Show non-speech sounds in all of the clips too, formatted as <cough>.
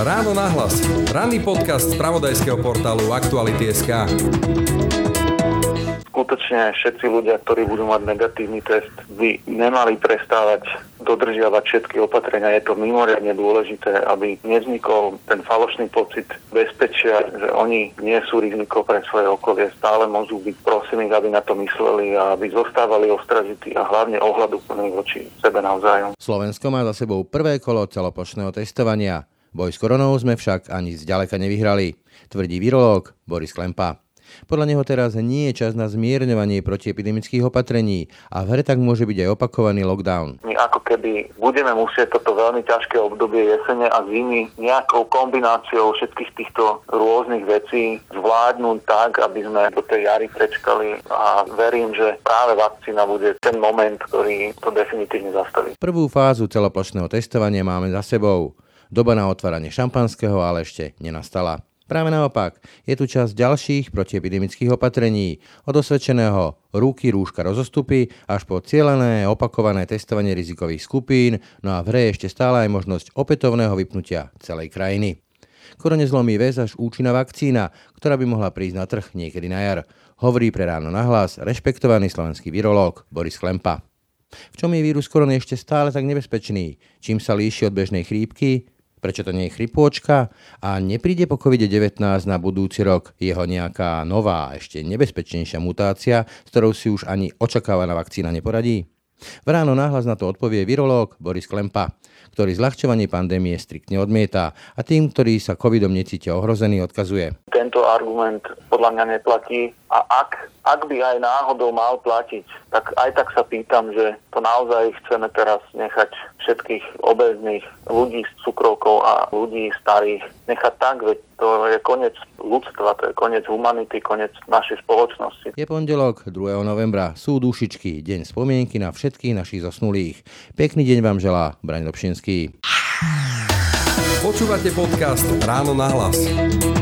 Ráno nahlas. Ranný podcast z pravodajského portálu Aktuality.sk skutočne všetci ľudia, ktorí budú mať negatívny test, by nemali prestávať dodržiavať všetky opatrenia. Je to mimoriadne dôležité, aby nevznikol ten falošný pocit bezpečia, že oni nie sú riziko pre svoje okolie. Stále môžu byť. Prosím ich, aby na to mysleli a aby zostávali ostražití a hlavne ohľadu voči sebe navzájom. Slovensko má za sebou prvé kolo celoplošného testovania. Boj s koronou sme však ani zďaleka nevyhrali, tvrdí virológ Boris Klempa. Podľa neho teraz nie je čas na zmierňovanie protiepidemických opatrení a v hre tak môže byť aj opakovaný lockdown. My ako keby budeme musieť toto veľmi ťažké obdobie jesene a zimy nejakou kombináciou všetkých týchto rôznych vecí zvládnuť tak, aby sme do tej jary prečkali a verím, že práve vakcína bude ten moment, ktorý to definitívne zastaví. Prvú fázu celoplošného testovania máme za sebou. Doba na otváranie šampanského ale ešte nenastala. Práve naopak, je tu čas ďalších protiepidemických opatrení, od osvedčeného ruky, rúška, rozostupy, až po cieľené, opakované testovanie rizikových skupín, no a v hre ešte stále aj možnosť opätovného vypnutia celej krajiny. Korone zlomí väz až účinná vakcína, ktorá by mohla prísť na trh niekedy na jar, hovorí pre ráno nahlas rešpektovaný slovenský virológ Boris Klempa. V čom je vírus korony ešte stále tak nebezpečný? Čím sa líši od bežnej chrípky? Prečo to nie je chrypôčka a nepríde po COVID-19 na budúci rok jeho nejaká nová, ešte nebezpečnejšia mutácia, s ktorou si už ani očakávaná vakcína neporadí? V ráno náhlas na to odpovie virológ Boris Klempa, ktorý zľahčovanie pandémie striktne odmieta a tým, ktorí sa covidom necítia ohrození, odkazuje. Tento argument podľa mňa neplatí a ak, ak by aj náhodou mal platiť, tak aj tak sa pýtam, že to naozaj chceme teraz nechať všetkých obezných ľudí s cukrovkou a ľudí starých nechať tak, veď to je koniec ľudstva, to je koniec humanity, koniec našej spoločnosti. Je pondelok 2. novembra, sú dušičky, deň spomienky na všetkých našich zosnulých. Pekný deň vám želá Braň Dobšinský. Počúvate podcast Ráno na hlas.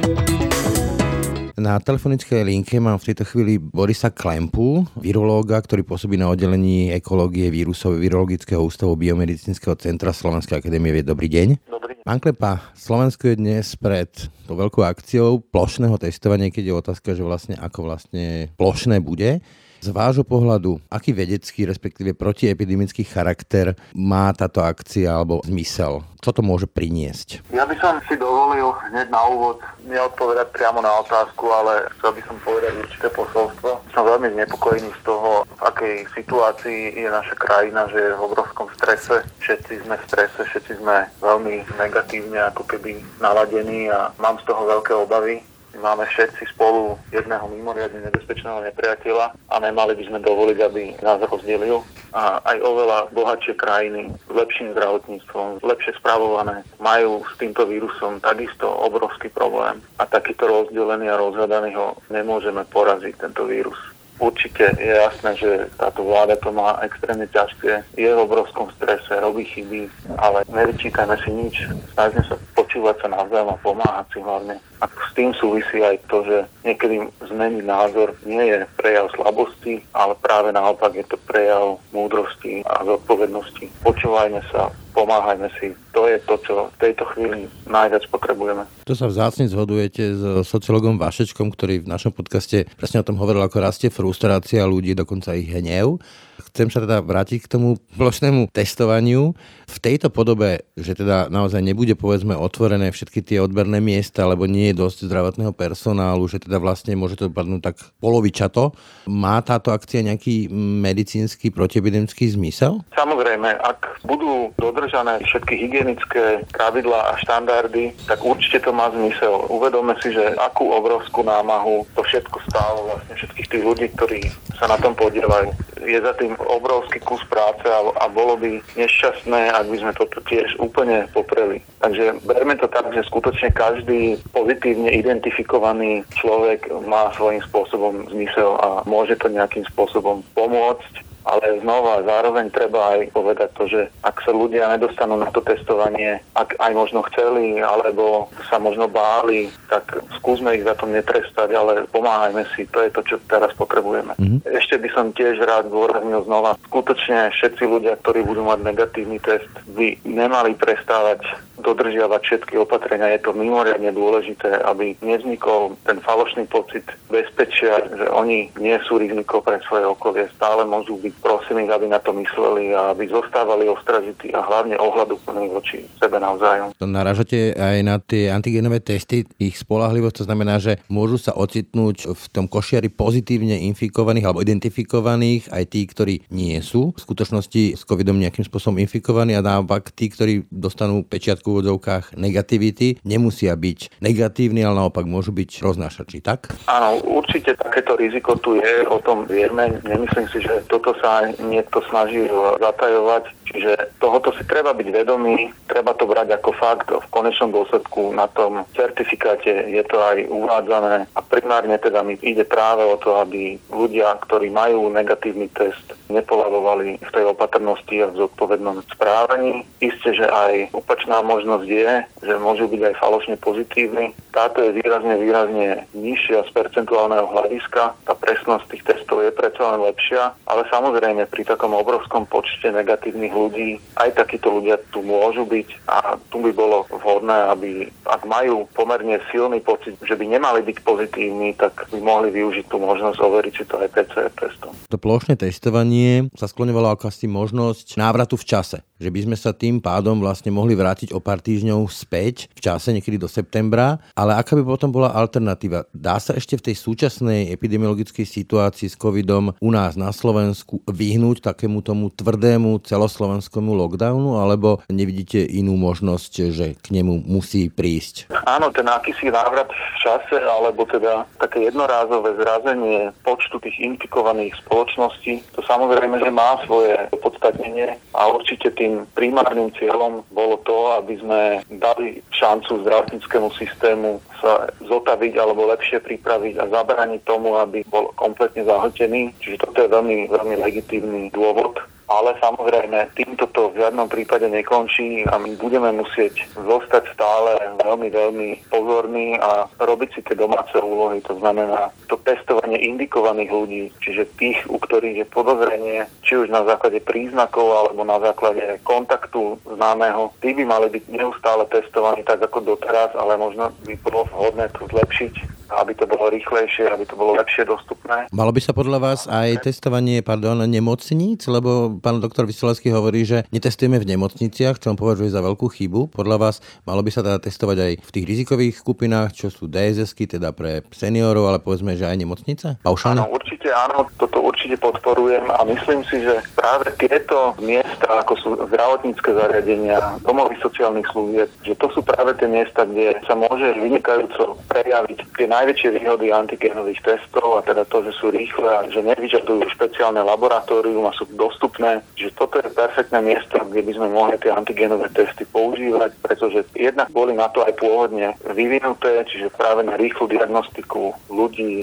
Na telefonickej linke mám v tejto chvíli Borisa Klempu, virológa, ktorý pôsobí na oddelení ekológie vírusov Virologického ústavu Biomedicínskeho centra Slovenskej akadémie. Dobrý deň. Dobrý deň. Pán Klepa, Slovensko je dnes pred tou veľkou akciou plošného testovania, keď je otázka, že vlastne ako vlastne plošné bude. Z vášho pohľadu, aký vedecký, respektíve protiepidemický charakter má táto akcia alebo zmysel? Čo to môže priniesť? Ja by som si dovolil hneď na úvod neodpovedať priamo na otázku, ale chcel by som povedať určité posolstvo. Som veľmi znepokojený z toho, v akej situácii je naša krajina, že je v obrovskom strese. Všetci sme v strese, všetci sme veľmi negatívne ako keby naladení a mám z toho veľké obavy máme všetci spolu jedného mimoriadne nebezpečného nepriateľa a nemali by sme dovoliť, aby nás rozdelil. A aj oveľa bohatšie krajiny s lepším zdravotníctvom, lepšie spravované, majú s týmto vírusom takisto obrovský problém. A takýto rozdelený a rozhľadaný ho nemôžeme poraziť, tento vírus. Určite je jasné, že táto vláda to má extrémne ťažké, je v obrovskom strese, robí chyby, ale nevyčítajme si nič, snažíme sa počúvať sa navzájom a pomáhať si hlavne. A s tým súvisí aj to, že niekedy zmeniť názor nie je prejav slabosti, ale práve naopak je to prejav múdrosti a zodpovednosti. Počúvajme sa, pomáhajme si. To je to, čo v tejto chvíli najviac potrebujeme. To sa vzácne zhodujete s sociologom Vašečkom, ktorý v našom podcaste presne o tom hovoril, ako rastie frustrácia ľudí, dokonca ich hnev. Chcem sa teda vrátiť k tomu plošnému testovaniu. V tejto podobe, že teda naozaj nebude povedzme otvorené všetky tie odberné miesta, lebo nie je dosť zdravotného personálu, že teda vlastne môže to padnúť tak polovičato. Má táto akcia nejaký medicínsky protiepidemický zmysel? Samozrejme, ak budú dodržané všetky hygienické pravidlá a štandardy, tak určite to má zmysel. Uvedome si, že akú obrovskú námahu to všetko stálo vlastne všetkých tých ľudí, ktorí sa na tom podielajú. Je za tým obrovský kus práce a, a bolo by nešťastné, ak by sme toto tiež úplne popreli. Takže berme to tak, že skutočne každý pozitívne identifikovaný človek má svojím spôsobom zmysel a môže to nejakým spôsobom pomôcť ale znova zároveň treba aj povedať to, že ak sa ľudia nedostanú na to testovanie, ak aj možno chceli, alebo sa možno báli, tak skúsme ich za to netrestať, ale pomáhajme si, to je to, čo teraz potrebujeme. Mm-hmm. Ešte by som tiež rád dôraznil znova, skutočne všetci ľudia, ktorí budú mať negatívny test, by nemali prestávať dodržiavať všetky opatrenia. Je to mimoriadne dôležité, aby nevznikol ten falošný pocit bezpečia, že oni nie sú riziko pre svoje okolie. Stále môžu byť, prosím ich, aby na to mysleli a aby zostávali ostražití a hlavne ohľadu voči sebe navzájom. Naražate aj na tie antigenové testy, ich spolahlivosť, to znamená, že môžu sa ocitnúť v tom košiari pozitívne infikovaných alebo identifikovaných aj tí, ktorí nie sú v skutočnosti s covidom nejakým spôsobom infikovaní a naopak tí, ktorí dostanú pečiatku v odzovkách negativity, nemusia byť negatívni, ale naopak môžu byť roznášači, tak? Áno, určite takéto riziko tu je, o tom vieme. Nemyslím si, že toto sa niekto snaží zatajovať. Čiže tohoto si treba byť vedomý, treba to brať ako fakt. V konečnom dôsledku na tom certifikáte je to aj uvádzané a primárne teda mi ide práve o to, aby ľudia, ktorí majú negatívny test, nepolavovali v tej opatrnosti a v zodpovednom správaní. Isté, že aj opačná možnosť je, že môžu byť aj falošne pozitívni. Táto je výrazne, výrazne nižšia z percentuálneho hľadiska. Tá presnosť tých testov je predsa len lepšia, ale samozrejme pri takom obrovskom počte negatívnych ľudí aj takíto ľudia tu môžu byť a tu by bolo vhodné, aby ak majú pomerne silný pocit, že by nemali byť pozitívni, tak by mohli využiť tú možnosť overiť si to aj PCR testom. To plošné testovanie sa skloňovalo ako asi možnosť návratu v čase že by sme sa tým pádom vlastne mohli vrátiť o pár týždňov späť v čase, niekedy do septembra, ale aká by potom bola alternatíva? Dá sa ešte v tej súčasnej epidemiologickej situácii s covidom u nás na Slovensku vyhnúť takému tomu tvrdému celoslovenskému lockdownu, alebo nevidíte inú možnosť, že k nemu musí prísť? Áno, ten akýsi návrat v čase, alebo teda také jednorázové zrazenie počtu tých infikovaných spoločností, to samozrejme, že má svoje podstatnenie a určite tým tým primárnym cieľom bolo to, aby sme dali šancu zdravotníckému systému sa zotaviť alebo lepšie pripraviť a zabrániť tomu, aby bol kompletne zahltený. Čiže toto je veľmi, veľmi legitívny dôvod ale samozrejme týmto to v žiadnom prípade nekončí a my budeme musieť zostať stále veľmi, veľmi pozorní a robiť si tie domáce úlohy. To znamená to testovanie indikovaných ľudí, čiže tých, u ktorých je podozrenie, či už na základe príznakov alebo na základe kontaktu známeho, tí by mali byť neustále testovaní tak ako doteraz, ale možno by bolo vhodné to zlepšiť aby to bolo rýchlejšie, aby to bolo lepšie dostupné. Malo by sa podľa vás aj testovanie pardon, nemocníc, lebo pán doktor Vyselecký hovorí, že netestujeme v nemocniciach, čo on považuje za veľkú chybu. Podľa vás malo by sa teda testovať aj v tých rizikových skupinách, čo sú dss teda pre seniorov, ale povedzme, že aj nemocnice? Paušálne? Áno, určite áno, toto určite podporujem a myslím si, že práve tieto miesta, ako sú zdravotnícke zariadenia, domovy sociálnych služieb, že to sú práve tie miesta, kde sa môže vynikajúco prejaviť tie najväčšie výhody antigénových testov a teda to, že sú rýchle a že nevyžadujú špeciálne laboratórium a sú dostupné, že toto je perfektné miesto, kde by sme mohli tie antigénové testy používať, pretože jednak boli na to aj pôvodne vyvinuté, čiže práve na rýchlu diagnostiku ľudí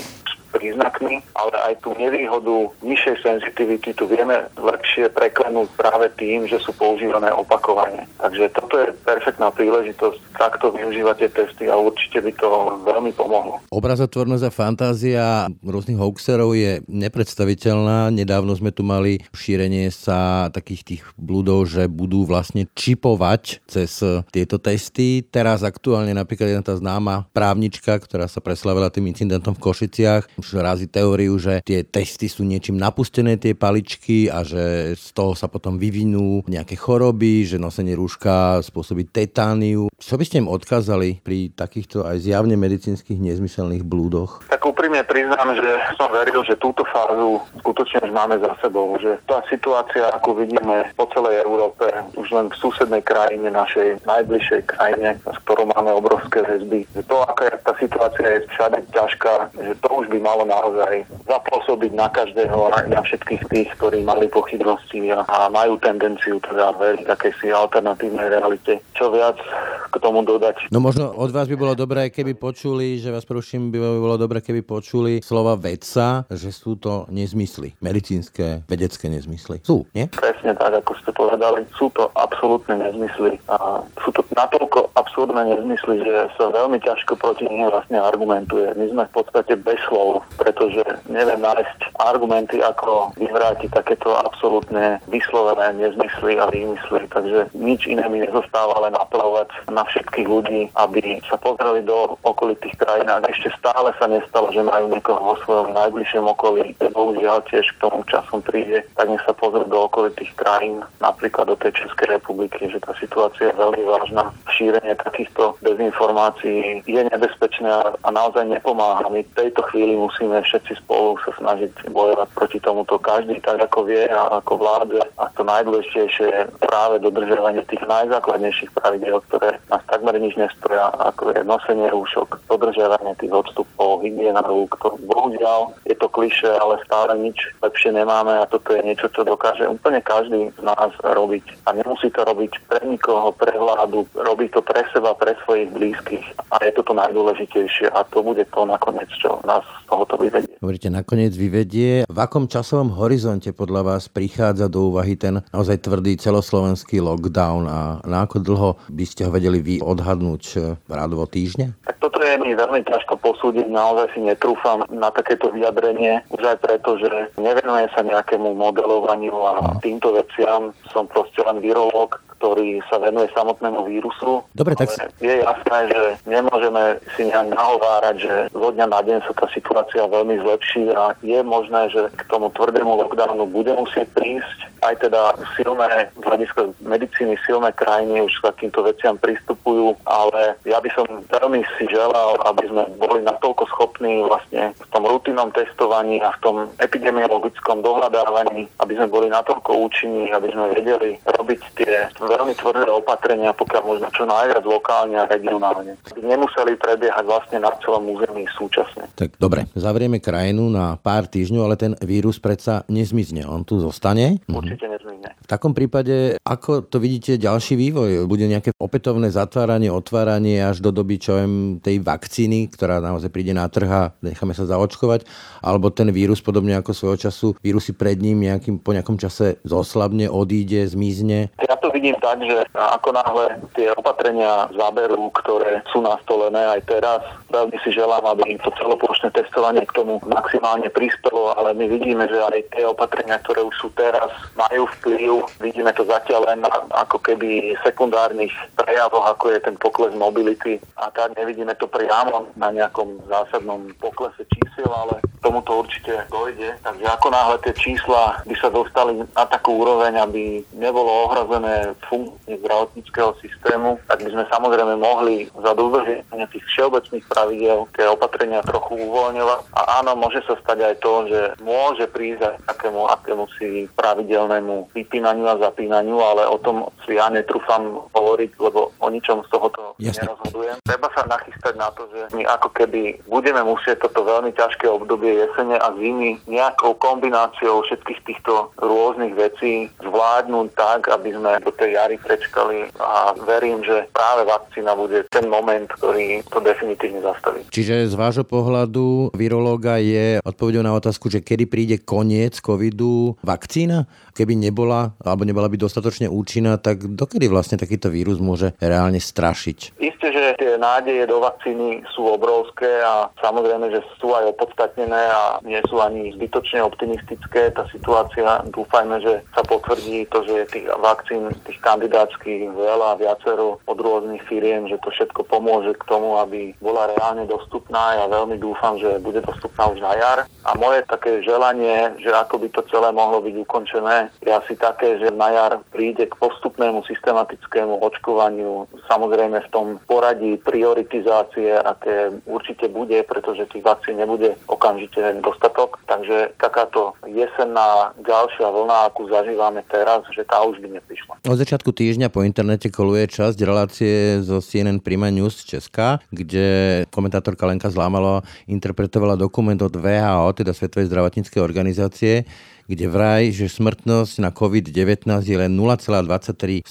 príznakmi, ale aj tú nevýhodu nižšej senzitivity tu vieme lepšie preklenúť práve tým, že sú používané opakovane. Takže toto je perfektná príležitosť takto využívať tie testy a určite by to veľmi pomohlo. Obrazotvornosť a fantázia rôznych hoaxerov je nepredstaviteľná. Nedávno sme tu mali šírenie sa takých tých blúdov, že budú vlastne čipovať cez tieto testy. Teraz aktuálne napríklad jedna tá známa právnička, ktorá sa preslavila tým incidentom v Košiciach, už razí teóriu, že tie testy sú niečím napustené, tie paličky a že z toho sa potom vyvinú nejaké choroby, že nosenie rúška spôsobí tetániu. Čo by ste im odkázali pri takýchto aj zjavne medicínskych nezmyselných blúdoch? Tak úprimne priznám, že som veril, že túto fázu skutočne už máme za sebou, že tá situácia, ako vidíme po celej Európe, už len v susednej krajine, našej najbližšej krajine, s ktorou máme obrovské väzby, to, aká tá situácia je všade ťažká, že to už by malo naozaj zapôsobiť na každého, aj na všetkých tých, ktorí mali pochybnosti a, a majú tendenciu teda veriť akejsi alternatívnej realite. Čo viac k tomu dodať? No možno od vás by bolo dobré, keby počuli, že vás poruším, by bolo dobré, keby počuli slova vedca, že sú to nezmysly, medicínske, vedecké nezmysly. Sú, nie? Presne tak, ako ste povedali, sú to absolútne nezmysly a sú to natoľko absurdné nezmysly, že sa veľmi ťažko proti nim vlastne argumentuje. My sme v podstate bez slov pretože neviem nájsť argumenty, ako vyvrátiť takéto absolútne vyslovené nezmysly a výmysly. Takže nič iné mi nezostáva len apelovať na všetkých ľudí, aby sa pozreli do okolitých krajín. Ak ešte stále sa nestalo, že majú niekoho vo svojom najbližšom okolí, bohužiaľ tiež k tomu časom príde, tak nech sa pozrieť do okolitých krajín, napríklad do tej Českej republiky, že tá situácia je veľmi vážna. Šírenie takýchto dezinformácií je nebezpečné a naozaj nepomáha. My v tejto chvíli musíme všetci spolu sa snažiť bojovať proti tomuto. Každý tak, ako vie a ako vládze. A to najdôležitejšie je práve dodržovanie tých najzákladnejších pravidel, ktoré nás takmer nič nestoja, ako je nosenie rúšok, dodržiavanie tých odstupov, hygiena rúk. To, bohužiaľ je to kliše, ale stále nič lepšie nemáme a toto je niečo, čo dokáže úplne každý z nás robiť. A nemusí to robiť pre nikoho, pre vládu, robí to pre seba, pre svojich blízkych. A je to najdôležitejšie a to bude to nakoniec, čo nás z tohoto vyvedie. Hovoríte, nakoniec vyvedie. V akom časovom horizonte podľa vás prichádza do úvahy ten naozaj tvrdý celoslovenský lockdown a na ako dlho by ste ho vedeli vy odhadnúť rádovo týždne? Tak toto je mi veľmi ťažko posúdiť, naozaj si netrúfam na takéto vyjadrenie, už aj preto, že nevenujem sa nejakému modelovaniu a týmto veciam, som proste len virológ, ktorý sa venuje samotnému vírusu. Dobre, tak... Je jasné, že nemôžeme si nejak nahovárať, že zo dňa na deň sa tá situácia veľmi zlepší a je možné, že k tomu tvrdému lockdownu bude musieť prísť. Aj teda silné, z hľadiska medicíny silné krajiny už k takýmto veciam pristupujú, ale ja by som veľmi si želal, aby sme boli natoľko schopní vlastne v tom rutinnom testovaní a v tom epidemiologickom dohľadávaní, aby sme boli natoľko účinní, aby sme vedeli robiť tie veľmi tvrdé opatrenia, pokiaľ možno čo najviac lokálne a regionálne. Nemuseli prebiehať vlastne na celom území súčasne. Tak dobre, zavrieme krajinu na pár týždňov, ale ten vírus predsa nezmizne. On tu zostane? Určite nezmizne. V takom prípade, ako to vidíte ďalší vývoj? Bude nejaké opätovné zatváranie, otváranie až do doby čo viem, tej vakcíny, ktorá naozaj príde na trh a necháme sa zaočkovať? Alebo ten vírus, podobne ako svojho času, vírusy pred ním nejakým, po nejakom čase zoslabne, odíde, zmizne? Ja to vidím tak, že ako náhle tie opatrenia zaberú, ktoré sú nastolené aj teraz, veľmi si želám, aby to celoplošné testovanie k tomu maximálne prispelo, ale my vidíme, že aj tie opatrenia, ktoré už sú teraz, majú vplyv. Vidíme to zatiaľ len ako keby sekundárnych prejavoch, ako je ten pokles mobility a tak nevidíme to priamo na nejakom zásadnom poklese čísiel, ale tomuto určite dojde. Takže ako náhle tie čísla by sa dostali na takú úroveň, aby nebolo ohrozené funkcie zdravotníckého systému, tak by sme samozrejme mohli za dodržanie tých všeobecných pravidel tie opatrenia trochu uvoľňovať. A áno, môže sa stať aj to, že môže prísť aj takému akému si pravidelnému vypínaniu a zapínaniu, ale o tom si ja netrúfam hovoriť, lebo o ničom z tohoto Jasne. nerozhodujem. Treba sa nachystať na to, že my ako keby budeme musieť toto veľmi ťažké obdobie jesene a zimy nejakou kombináciou všetkých týchto rôznych vecí zvládnuť tak, aby sme do tej jary prečkali a verím, že práve vakcína bude ten moment, ktorý to definitívne zastaví. Čiže z vášho pohľadu virológa je odpovedou na otázku, že kedy príde koniec covidu vakcína? Keby nebola, alebo nebola by dostatočne účinná, tak dokedy vlastne takýto vírus môže reálne strašiť? Isté, že tie nádeje do vakcíny sú obrovské a samozrejme, že sú aj opodstatnené a nie sú ani zbytočne optimistické. Tá situácia, dúfajme, že sa potvrdí to, že je tých vakcín, tých kandidátskych veľa, viacero od rôznych firiem, že to všetko pomôže k tomu, aby bola reálne dostupná. Ja veľmi dúfam, že bude dostupná už na jar. A moje také želanie, že ako by to celé mohlo byť ukončené, je asi také, že na jar príde k postupnému systematickému očkovaniu. Samozrejme v tom poradí prioritizácie, aké určite bude, pretože tých vakcín nebude okamžite dostatok. Takže takáto jesenná ďalšia vlna, akú zažívame teraz, že tá už by neprišla. Od začiatku týždňa po internete koluje časť relácie zo CNN Prima News Česka, kde komentátorka Lenka Zlámalo interpretovala dokument od VHO, teda Svetovej zdravotníckej organizácie, kde vraj, že smrtnosť na COVID-19 je len 0,23%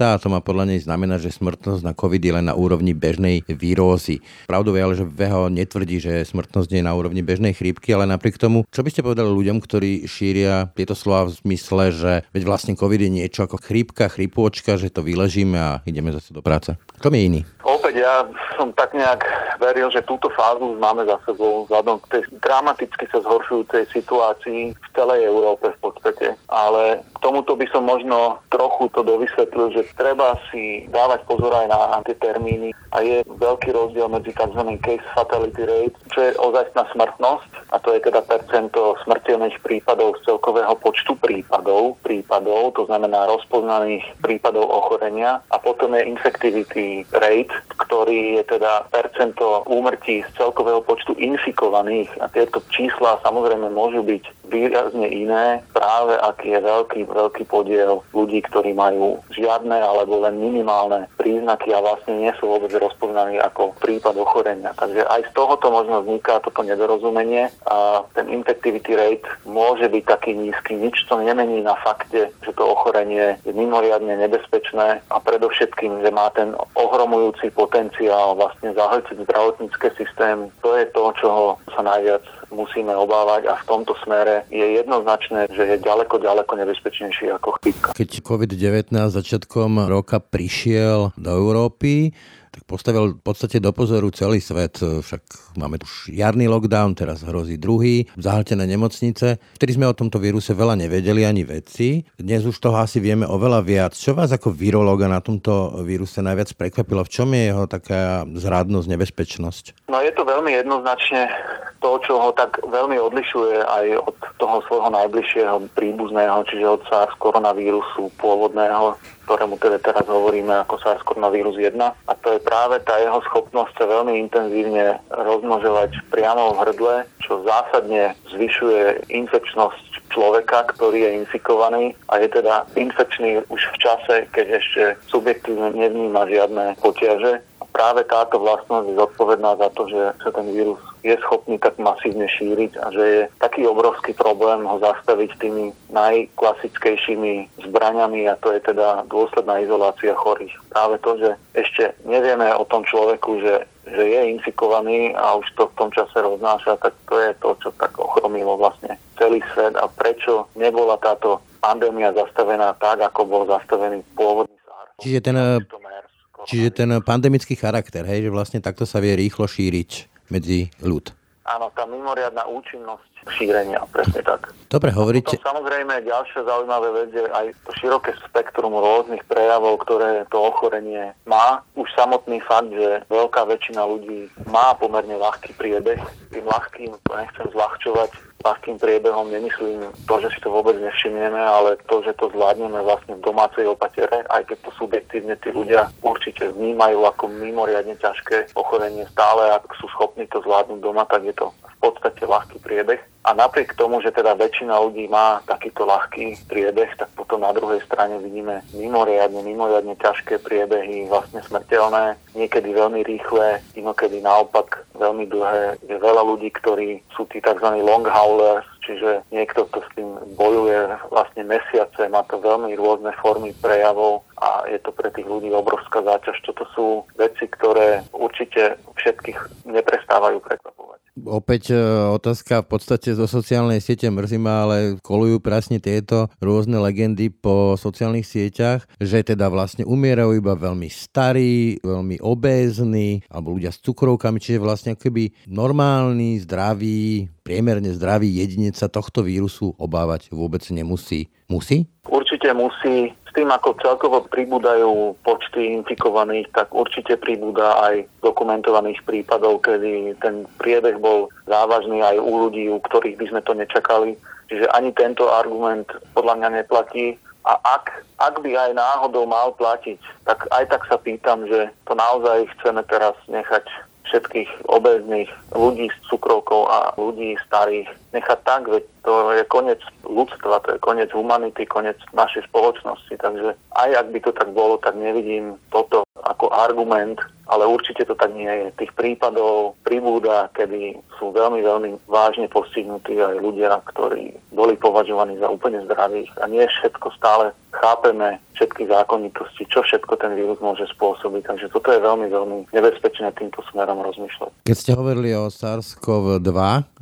a to má podľa nej znamená, že smrtnosť na COVID je len na úrovni bežnej vírózy. Pravdou je ale, že VHO netvrdí, že smrtnosť je na úrovni bežnej chrípky, ale napriek tomu, čo by ste povedali ľuďom, ktorí šíria tieto slova v zmysle, že veď vlastne COVID je niečo ako chrípka, chrípôčka, že to vyležíme a ideme zase do práce. Kto je iný? Opäť ja som tak nejak veril, že túto fázu máme za sebou vzhľadom k tej dramaticky sa zhoršujúcej situácii v celej Európe v podstate. Ale tomuto by som možno trochu to dovysvetlil, že treba si dávať pozor aj na tie termíny a je veľký rozdiel medzi tzv. case fatality rate, čo je ozajstná smrtnosť a to je teda percento smrteľných prípadov z celkového počtu prípadov, prípadov, to znamená rozpoznaných prípadov ochorenia a potom je infectivity rate, ktorý je teda percento úmrtí z celkového počtu infikovaných a tieto čísla samozrejme môžu byť výrazne iné, práve ak je veľký, veľký podiel ľudí, ktorí majú žiadne alebo len minimálne príznaky a vlastne nie sú vôbec rozpoznaní ako prípad ochorenia. Takže aj z tohoto možno vzniká toto nedorozumenie a ten infectivity rate môže byť taký nízky. Nič to nemení na fakte, že to ochorenie je mimoriadne nebezpečné a predovšetkým, že má ten ohromujúci potenciál vlastne zahltiť zdravotnícke systém. To je to, čoho sa najviac musíme obávať a v tomto smere je jednoznačné, že je ďaleko, ďaleko nebezpečnejší ako chrípka. Keď COVID-19 začiatkom roka prišiel do Európy, tak postavil v podstate do pozoru celý svet. Však máme už jarný lockdown, teraz hrozí druhý, zahltené nemocnice. Vtedy sme o tomto víruse veľa nevedeli ani vedci. Dnes už toho asi vieme oveľa viac. Čo vás ako virológa na tomto víruse najviac prekvapilo? V čom je jeho taká zradnosť, nebezpečnosť? No je to veľmi jednoznačne to, čo ho tak veľmi odlišuje aj od toho svojho najbližšieho príbuzného, čiže od SARS koronavírusu pôvodného, ktorému teda teraz hovoríme ako SARS koronavírus 1. A to je práve tá jeho schopnosť sa veľmi intenzívne rozmnožovať priamo v hrdle, čo zásadne zvyšuje infekčnosť človeka, ktorý je infikovaný a je teda infekčný už v čase, keď ešte subjektívne nevníma žiadne potiaže práve táto vlastnosť je zodpovedná za to, že sa ten vírus je schopný tak masívne šíriť a že je taký obrovský problém ho zastaviť tými najklasickejšími zbraňami a to je teda dôsledná izolácia chorých. Práve to, že ešte nevieme o tom človeku, že že je infikovaný a už to v tom čase roznáša, tak to je to, čo tak ochromilo vlastne celý svet a prečo nebola táto pandémia zastavená tak, ako bol zastavený pôvodný SARS. Čiže ten, Čiže ten pandemický charakter, hej, že vlastne takto sa vie rýchlo šíriť medzi ľud. Áno, tá mimoriadná účinnosť šírenia, presne tak. Dobre, hovoríte... Potom samozrejme ďalšia zaujímavá vec je aj to široké spektrum rôznych prejavov, ktoré to ochorenie má. Už samotný fakt, že veľká väčšina ľudí má pomerne ľahký priebeh, tým ľahkým, to nechcem zľahčovať, ľahkým priebehom nemyslím to, že si to vôbec nevšimneme, ale to, že to zvládneme vlastne v domácej opatere, aj keď to subjektívne tí ľudia určite vnímajú ako mimoriadne ťažké ochorenie stále, ak sú schopní to zvládnuť doma, tak je to v podstate ľahký priebeh. A napriek tomu, že teda väčšina ľudí má takýto ľahký priebeh, tak potom na druhej strane vidíme mimoriadne, mimoriadne ťažké priebehy, vlastne smrteľné, niekedy veľmi rýchle, inokedy naopak veľmi dlhé. Je veľa ľudí, ktorí sú tí tzv. long haulers, čiže niekto, kto s tým bojuje vlastne mesiace, má to veľmi rôzne formy prejavov a je to pre tých ľudí obrovská záťaž. Toto sú veci, ktoré určite všetkých neprestávajú prekvapovať. Opäť e, otázka v podstate zo sociálnej siete mrzí ma, ale kolujú presne tieto rôzne legendy po sociálnych sieťach, že teda vlastne umierajú iba veľmi starí, veľmi obézni alebo ľudia s cukrovkami, čiže vlastne keby normálny, zdravý, priemerne zdravý jedinec sa tohto vírusu obávať vôbec nemusí. Musí? Určite musí tým, ako celkovo pribúdajú počty infikovaných, tak určite pribúda aj dokumentovaných prípadov, kedy ten priebeh bol závažný aj u ľudí, u ktorých by sme to nečakali. Čiže ani tento argument podľa mňa neplatí. A ak, ak by aj náhodou mal platiť, tak aj tak sa pýtam, že to naozaj chceme teraz nechať všetkých obezných ľudí s cukrovkou a ľudí starých nechať tak, veď to je koniec ľudstva, to je koniec humanity, koniec našej spoločnosti. Takže aj ak by to tak bolo, tak nevidím toto ako argument, ale určite to tak nie je. Tých prípadov pribúda, kedy sú veľmi, veľmi vážne postihnutí aj ľudia, ktorí boli považovaní za úplne zdravých a nie všetko stále chápeme všetky zákonitosti, čo všetko ten vírus môže spôsobiť. Takže toto je veľmi, veľmi nebezpečné týmto smerom rozmýšľať. Keď ste hovorili o SARS-CoV-2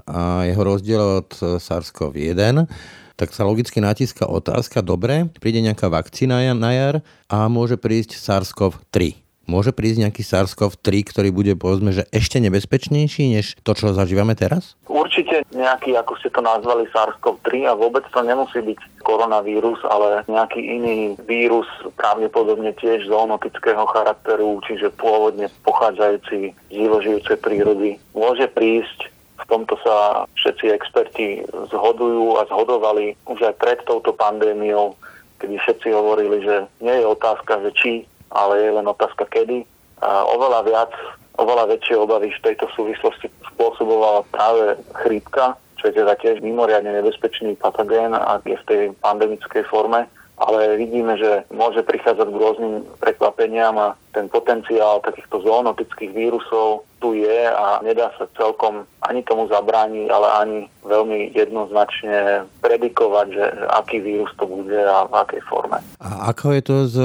a jeho rozdiel od SARS-CoV-1, tak sa logicky natíska otázka, dobre, príde nejaká vakcína na jar a môže prísť SARS-CoV-3. Môže prísť nejaký SARS-CoV-3, ktorý bude povedzme, že ešte nebezpečnejší než to, čo zažívame teraz? Určite nejaký, ako ste to nazvali, SARS-CoV-3 a vôbec to nemusí byť koronavírus, ale nejaký iný vírus, pravdepodobne tiež zoonotického charakteru, čiže pôvodne pochádzajúci z živožijúcej prírody. Môže prísť v tomto sa všetci experti zhodujú a zhodovali už aj pred touto pandémiou, kedy všetci hovorili, že nie je otázka, že či ale je len otázka kedy. A oveľa viac, oveľa väčšie obavy v tejto súvislosti spôsobovala práve chrípka, čo je teda tiež mimoriadne nebezpečný patogén, ak je v tej pandemickej forme ale vidíme, že môže prichádzať k rôznym prekvapeniam a ten potenciál takýchto zoonotických vírusov tu je a nedá sa celkom ani tomu zabrániť, ale ani veľmi jednoznačne predikovať, že aký vírus to bude a v akej forme. A ako je to s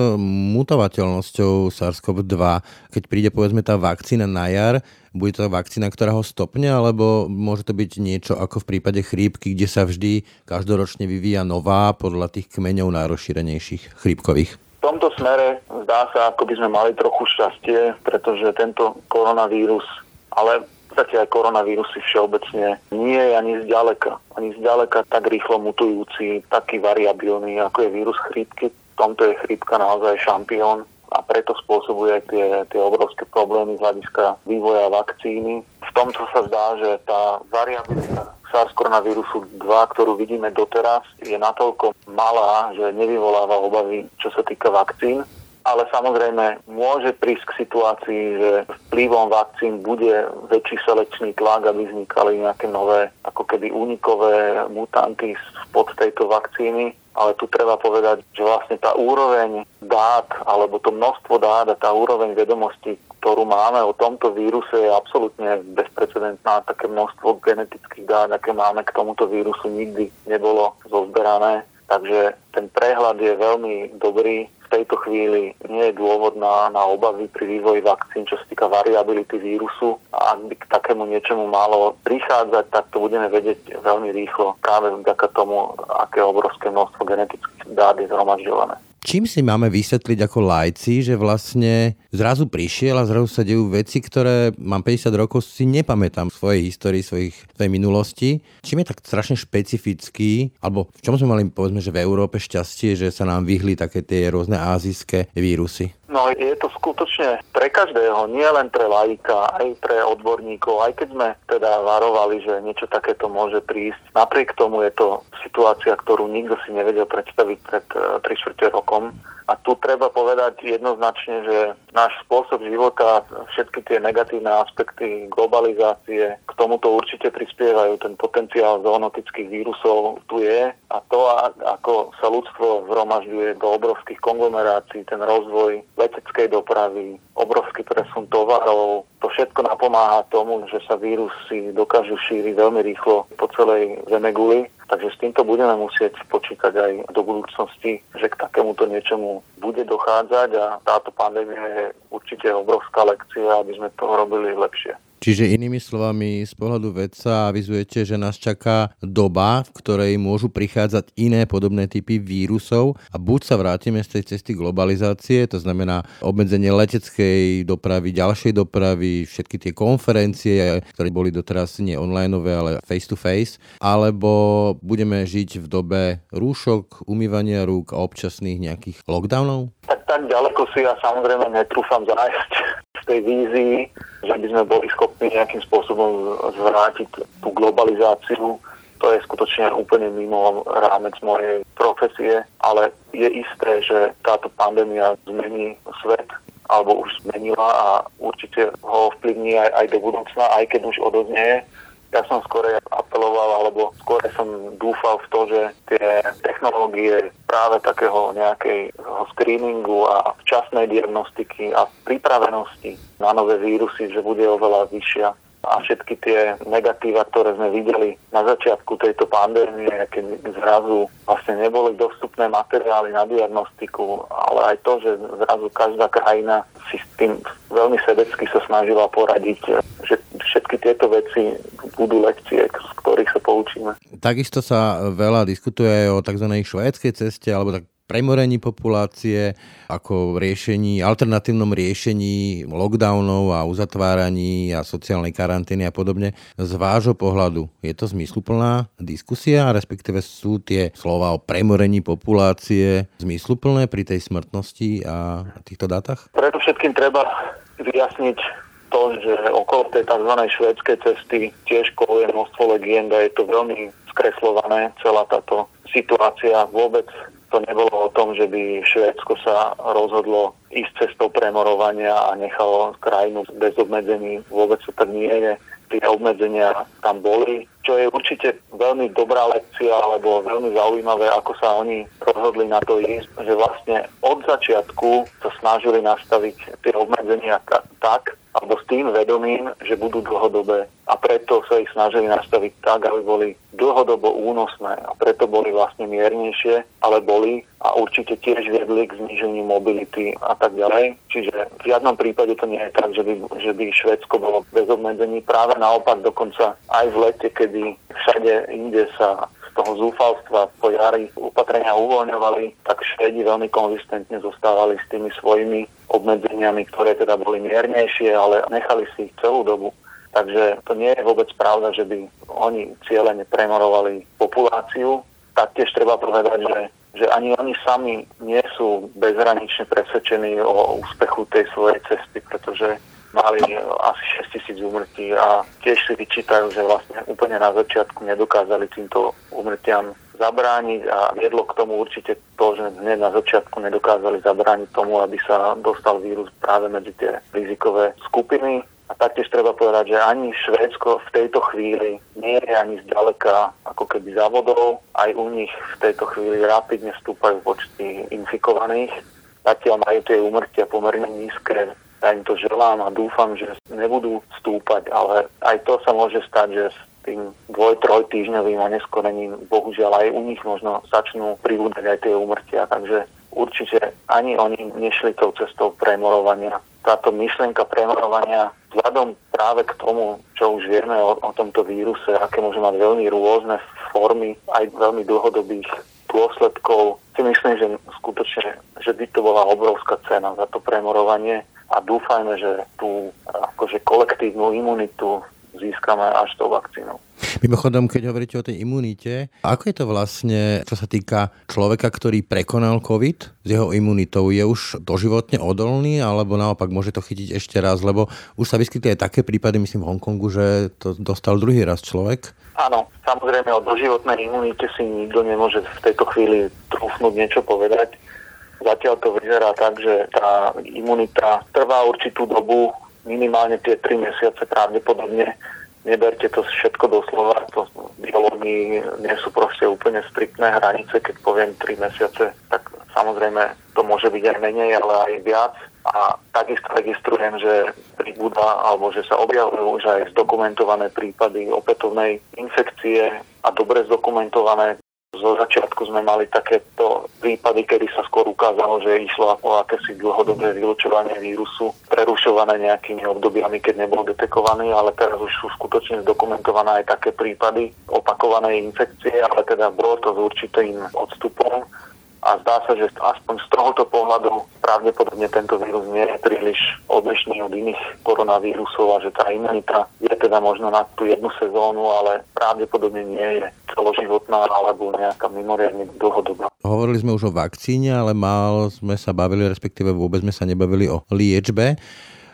mutovateľnosťou SARS-CoV-2? Keď príde povedzme tá vakcína na jar, bude to vakcína, ktorá ho stopne, alebo môže to byť niečo ako v prípade chrípky, kde sa vždy každoročne vyvíja nová podľa tých kmeňov najrozšírenejších chrípkových? Tomto smere zdá sa, ako by sme mali trochu šťastie, pretože tento koronavírus, ale v podstate aj koronavírusy všeobecne nie je ani zďaleka, ani zďaleka tak rýchlo mutujúci, taký variabilný, ako je vírus chrípky. V tomto je chrípka naozaj šampión a preto spôsobuje tie, tie obrovské problémy z hľadiska vývoja vakcíny. Tomto sa zdá, že tá variabilita SARS koronavírusu 2, ktorú vidíme doteraz, je natoľko malá, že nevyvoláva obavy, čo sa týka vakcín. Ale samozrejme môže prísť k situácii, že vplyvom vakcín bude väčší selekčný tlak, aby vznikali nejaké nové, ako keby únikové mutanty spod tejto vakcíny ale tu treba povedať, že vlastne tá úroveň dát, alebo to množstvo dát a tá úroveň vedomostí, ktorú máme o tomto víruse je absolútne bezprecedentná. Také množstvo genetických dát, aké máme k tomuto vírusu, nikdy nebolo zozberané. Takže ten prehľad je veľmi dobrý v tejto chvíli nie je dôvod na, na obavy pri vývoji vakcín, čo sa týka variability vírusu. A ak by k takému niečomu malo prichádzať, tak to budeme vedieť veľmi rýchlo práve vďaka tomu, aké obrovské množstvo genetických dát je zhromažďované. Čím si máme vysvetliť ako lajci, že vlastne zrazu prišiel a zrazu sa dejú veci, ktoré mám 50 rokov, si nepamätám svojej histórii, svojich, svojej minulosti. Čím je tak strašne špecifický, alebo v čom sme mali povedzme, že v Európe šťastie, že sa nám vyhli také tie rôzne azijské vírusy? No je to skutočne pre každého, nie len pre laika, aj pre odborníkov, aj keď sme teda varovali, že niečo takéto môže prísť. Napriek tomu je to situácia, ktorú nikto si nevedel predstaviť pred 3 eh, čtvrte rokom. A tu treba povedať jednoznačne, že náš spôsob života, všetky tie negatívne aspekty globalizácie k tomuto určite prispievajú. Ten potenciál zoonotických vírusov tu je a to, ako sa ľudstvo zhromažďuje do obrovských konglomerácií, ten rozvoj leteckej dopravy, obrovský presun tovarov, to všetko napomáha tomu, že sa vírusy dokážu šíriť veľmi rýchlo po celej Zemeguli Takže s týmto budeme musieť počítať aj do budúcnosti, že k takémuto niečomu bude dochádzať a táto pandémia je určite obrovská lekcia, aby sme to robili lepšie. Čiže inými slovami, z pohľadu vedca avizujete, že nás čaká doba, v ktorej môžu prichádzať iné podobné typy vírusov a buď sa vrátime z tej cesty globalizácie, to znamená obmedzenie leteckej dopravy, ďalšej dopravy, všetky tie konferencie, ktoré boli doteraz nie online, ale face to face, alebo budeme žiť v dobe rúšok, umývania rúk a občasných nejakých lockdownov? Tak, tak ďaleko si ja samozrejme netrúfam zájsť z tej vízii, že by sme boli schopní nejakým spôsobom zvrátiť tú globalizáciu. To je skutočne úplne mimo rámec mojej profesie, ale je isté, že táto pandémia zmení svet alebo už zmenila a určite ho vplyvní aj, aj do budúcna, aj keď už odoznie ja som skôr apeloval, alebo skôr som dúfal v to, že tie technológie práve takého nejakého screeningu a včasnej diagnostiky a pripravenosti na nové vírusy, že bude oveľa vyššia. A všetky tie negatíva, ktoré sme videli na začiatku tejto pandémie, keď zrazu vlastne neboli dostupné materiály na diagnostiku, ale aj to, že zrazu každá krajina si s tým veľmi sebecky sa snažila poradiť, že všetky tieto veci budú lekcie, z ktorých sa poučíme. Takisto sa veľa diskutuje o tzv. švédskej ceste, alebo tak premorení populácie, ako riešení, alternatívnom riešení lockdownov a uzatváraní a sociálnej karantény a podobne. Z vášho pohľadu je to zmysluplná diskusia, respektíve sú tie slova o premorení populácie zmysluplné pri tej smrtnosti a týchto dátach? Predovšetkým treba vyjasniť to, že okolo tej tzv. švédskej cesty tiež koluje množstvo legend a je to veľmi skreslované celá táto situácia. Vôbec to nebolo o tom, že by Švédsko sa rozhodlo ísť cestou premorovania a nechalo krajinu bez obmedzení. Vôbec to tak nie je. Tie obmedzenia tam boli, čo je určite veľmi dobrá lekcia, alebo veľmi zaujímavé, ako sa oni rozhodli na to ísť, že vlastne od začiatku sa snažili nastaviť tie obmedzenia tak, alebo s tým vedomím, že budú dlhodobé a preto sa ich snažili nastaviť tak, aby boli dlhodobo únosné a preto boli vlastne miernejšie, ale boli a určite tiež viedli k zníženiu mobility a tak ďalej. Čiže v žiadnom prípade to nie je tak, že by, že by Švedsko bolo bez obmedzení. Práve naopak dokonca aj v lete, kedy všade inde sa toho zúfalstva po jari opatrenia uvoľňovali, tak Švedi veľmi konzistentne zostávali s tými svojimi obmedzeniami, ktoré teda boli miernejšie, ale nechali si ich celú dobu. Takže to nie je vôbec pravda, že by oni cieľene premorovali populáciu. Taktiež treba povedať, že, že ani oni sami nie sú bezhranične presvedčení o úspechu tej svojej cesty, pretože mali asi 6 tisíc úmrtí a tiež si vyčítajú, že vlastne úplne na začiatku nedokázali týmto úmrtiam zabrániť a viedlo k tomu určite to, že hneď na začiatku nedokázali zabrániť tomu, aby sa dostal vírus práve medzi tie rizikové skupiny. A taktiež treba povedať, že ani Švédsko v tejto chvíli nie je ani zďaleka ako keby závodov. Aj u nich v tejto chvíli rapidne stúpajú počty infikovaných. Zatiaľ majú tie úmrtia pomerne nízke ja im to želám a dúfam, že nebudú stúpať, ale aj to sa môže stať, že s tým dvoj, troj týždňovým oneskorením bohužiaľ aj u nich možno začnú pribúdať aj tie úmrtia, takže určite ani oni nešli tou cestou premorovania. Táto myšlienka premorovania vzhľadom práve k tomu, čo už vieme o, o tomto víruse, aké môže mať veľmi rôzne formy, aj veľmi dlhodobých dôsledkov, si myslím, že skutočne, že by to bola obrovská cena za to premorovanie a dúfajme, že tú akože kolektívnu imunitu získame až tou vakcínou. Mimochodom, keď hovoríte o tej imunite, ako je to vlastne, čo sa týka človeka, ktorý prekonal COVID s jeho imunitou? Je už doživotne odolný, alebo naopak môže to chytiť ešte raz? Lebo už sa vyskytli aj také prípady, myslím v Hongkongu, že to dostal druhý raz človek. Áno, samozrejme o doživotnej imunite si nikto nemôže v tejto chvíli trúfnúť niečo povedať. Zatiaľ to vyzerá tak, že tá imunita trvá určitú dobu, minimálne tie 3 mesiace pravdepodobne. Neberte to všetko doslova, to biológii nie sú proste úplne striktné hranice, keď poviem 3 mesiace, tak samozrejme to môže byť aj menej, ale aj viac. A takisto registrujem, že pribúda alebo že sa objavujú už aj zdokumentované prípady opätovnej infekcie a dobre zdokumentované zo začiatku sme mali takéto prípady, kedy sa skôr ukázalo, že išlo o akési dlhodobé vylučovanie vírusu, prerušované nejakými obdobiami, keď nebol detekovaný, ale teraz už sú skutočne zdokumentované aj také prípady opakovanej infekcie, ale teda bolo to s určitým odstupom a zdá sa, že aspoň z tohoto pohľadu pravdepodobne tento vírus nie je príliš odlišný od iných koronavírusov a že tá imunita je teda možno na tú jednu sezónu, ale pravdepodobne nie je celoživotná alebo nejaká mimoriadne dlhodobá. Hovorili sme už o vakcíne, ale málo sme sa bavili, respektíve vôbec sme sa nebavili o liečbe.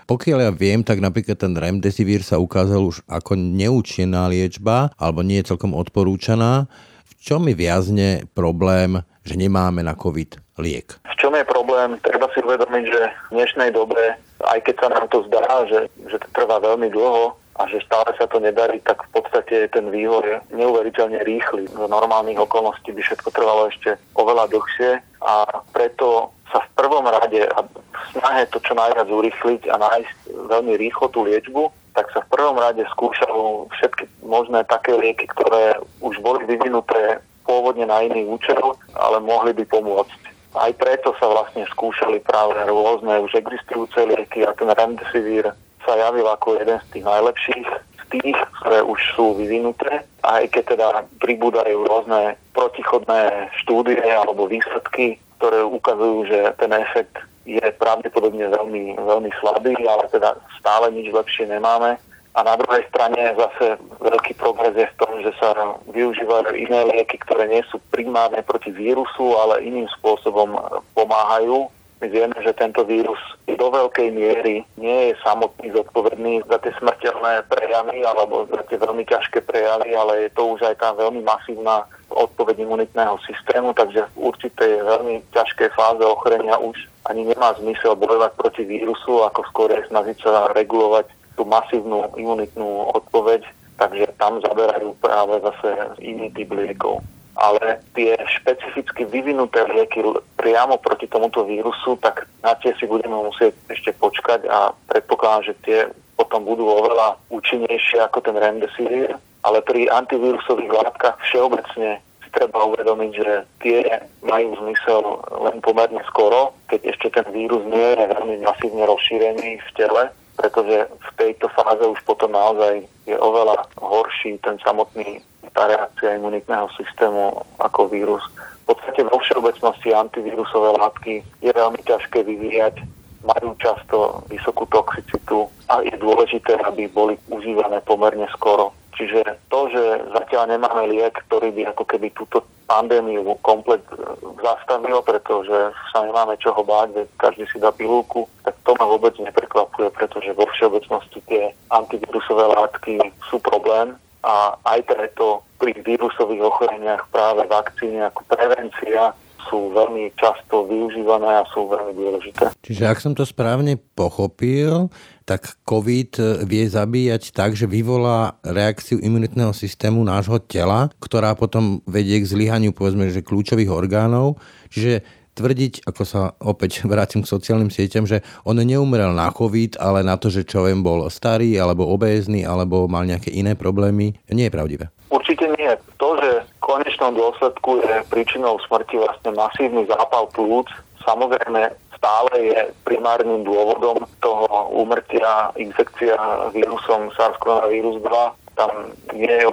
Pokiaľ ja viem, tak napríklad ten remdesivir sa ukázal už ako neúčinná liečba, alebo nie je celkom odporúčaná. V čom mi viazne problém že nemáme na COVID liek. V čom je problém? Treba si uvedomiť, že v dnešnej dobe, aj keď sa nám to zdá, že, že to trvá veľmi dlho a že stále sa to nedarí, tak v podstate ten vývoj neuveriteľne rýchly. V normálnych okolností by všetko trvalo ešte oveľa dlhšie a preto sa v prvom rade a v snahe to čo najviac urýchliť a nájsť veľmi rýchlo tú liečbu, tak sa v prvom rade skúšajú všetky možné také lieky, ktoré už boli vyvinuté pôvodne na iný účel, ale mohli by pomôcť. Aj preto sa vlastne skúšali práve rôzne už existujúce lieky a ten remdesivir sa javil ako jeden z tých najlepších, z tých, ktoré už sú vyvinuté. Aj keď teda pribúdajú rôzne protichodné štúdie alebo výsledky, ktoré ukazujú, že ten efekt je pravdepodobne veľmi, veľmi slabý, ale teda stále nič lepšie nemáme. A na druhej strane zase veľký progres je v tom, že sa využívajú iné lieky, ktoré nie sú primárne proti vírusu, ale iným spôsobom pomáhajú. My vieme, že tento vírus do veľkej miery nie je samotný zodpovedný za tie smrteľné prejavy alebo za tie veľmi ťažké prejavy, ale je to už aj tá veľmi masívna odpoveď imunitného systému, takže v určitej veľmi ťažkej fáze ochorenia už ani nemá zmysel bojovať proti vírusu, ako skôr je snažiť sa regulovať tú masívnu imunitnú odpoveď, takže tam zaberajú práve zase iný typ liekov. Ale tie špecificky vyvinuté lieky priamo proti tomuto vírusu, tak na tie si budeme musieť ešte počkať a predpokladám, že tie potom budú oveľa účinnejšie ako ten remdesivir. Ale pri antivírusových látkach všeobecne treba uvedomiť, že tie majú zmysel len pomerne skoro, keď ešte ten vírus nie je veľmi masívne rozšírený v tele pretože v tejto fáze už potom naozaj je oveľa horší ten samotný, tá reakcia imunitného systému ako vírus. V podstate vo všeobecnosti antivírusové látky je veľmi ťažké vyvíjať, majú často vysokú toxicitu a je dôležité, aby boli užívané pomerne skoro. Čiže to, že zatiaľ nemáme liek, ktorý by ako keby túto pandémiu komplet e, zastavil, pretože sa nemáme čoho báť, každý si dá pilulku, tak to ma vôbec neprekvapuje, pretože vo všeobecnosti tie antivírusové látky sú problém a aj preto pri vírusových ochoreniach práve vakcíny ako prevencia sú veľmi často využívané a sú veľmi dôležité. Čiže ak som to správne pochopil, tak COVID e, vie zabíjať tak, že vyvolá reakciu imunitného systému nášho tela, ktorá potom vedie k zlyhaniu povedzme, že kľúčových orgánov. Čiže tvrdiť, ako sa opäť <laughs> vrátim k sociálnym sieťam, že on neumrel na COVID, ale na to, že čo viem, bol starý, alebo obézny, alebo mal nejaké iné problémy, nie je pravdivé. Určite nie. To, že v konečnom dôsledku je príčinou smrti vlastne masívny zápal plúc, samozrejme stále je primárnym dôvodom toho úmrtia infekcia vírusom SARS-CoV-2. Tam nie je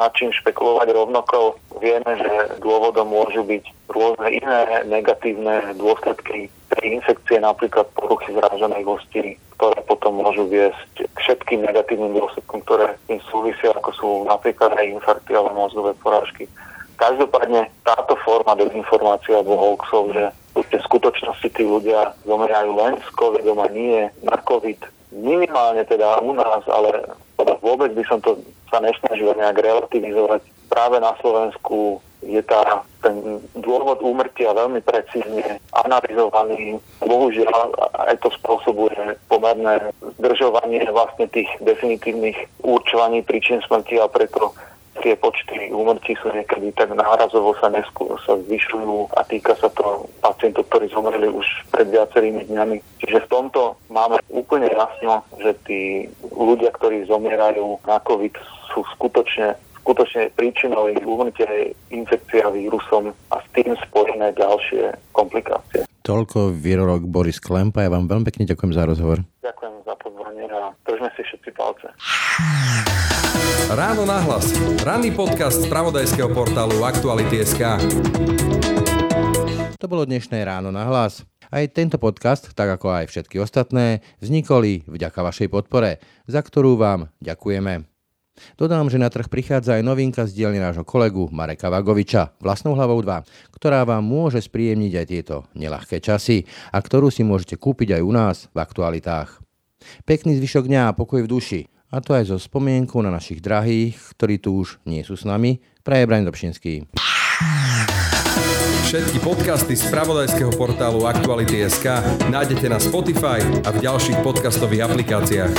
nad čím špekulovať rovnako. Vieme, že dôvodom môžu byť rôzne iné negatívne dôsledky tej infekcie, napríklad poruchy zráženej kosti, ktoré potom môžu viesť k všetkým negatívnym dôsledkom, ktoré tým súvisia, ako sú napríklad aj infarkty alebo mozgové porážky. Každopádne táto forma dezinformácie alebo hoaxov, že v skutočnosti tí ľudia zomerajú len s covidom a nie na covid, minimálne teda u nás, ale vôbec by som to sa nesnažil nejak relativizovať. Práve na Slovensku je tá, ten dôvod úmrtia veľmi precízne analyzovaný. Bohužiaľ aj to spôsobuje pomerné zdržovanie vlastne tých definitívnych určovaní príčin smrti a preto tie počty úmrtí sú niekedy tak nárazovo sa, neskôr, sa zvyšujú a týka sa to pacientov, ktorí zomreli už pred viacerými dňami. Čiže v tomto máme úplne jasno, že tí ľudia, ktorí zomierajú na COVID, sú skutočne skutočne príčinou ich úmrtia je infekcia vírusom a s tým spojené ďalšie komplikácie. Toľko virolog Boris Klempa. Ja vám veľmi pekne ďakujem za rozhovor. Ďakujem palce. Ráno nahlas. Ranný podcast z pravodajského portálu Aktuality.sk To bolo dnešné Ráno nahlas. Aj tento podcast, tak ako aj všetky ostatné, vznikoli vďaka vašej podpore, za ktorú vám ďakujeme. Dodám, že na trh prichádza aj novinka z dielne nášho kolegu Mareka Vagoviča, vlastnou hlavou 2, ktorá vám môže spríjemniť aj tieto nelahké časy a ktorú si môžete kúpiť aj u nás v aktualitách. Pekný zvyšok dňa a pokoj v duši. A to aj so spomienkou na našich drahých, ktorí tu už nie sú s nami. Praje Braň Dobšinský. Všetky podcasty z pravodajského portálu Aktuality.sk nájdete na Spotify a v ďalších podcastových aplikáciách.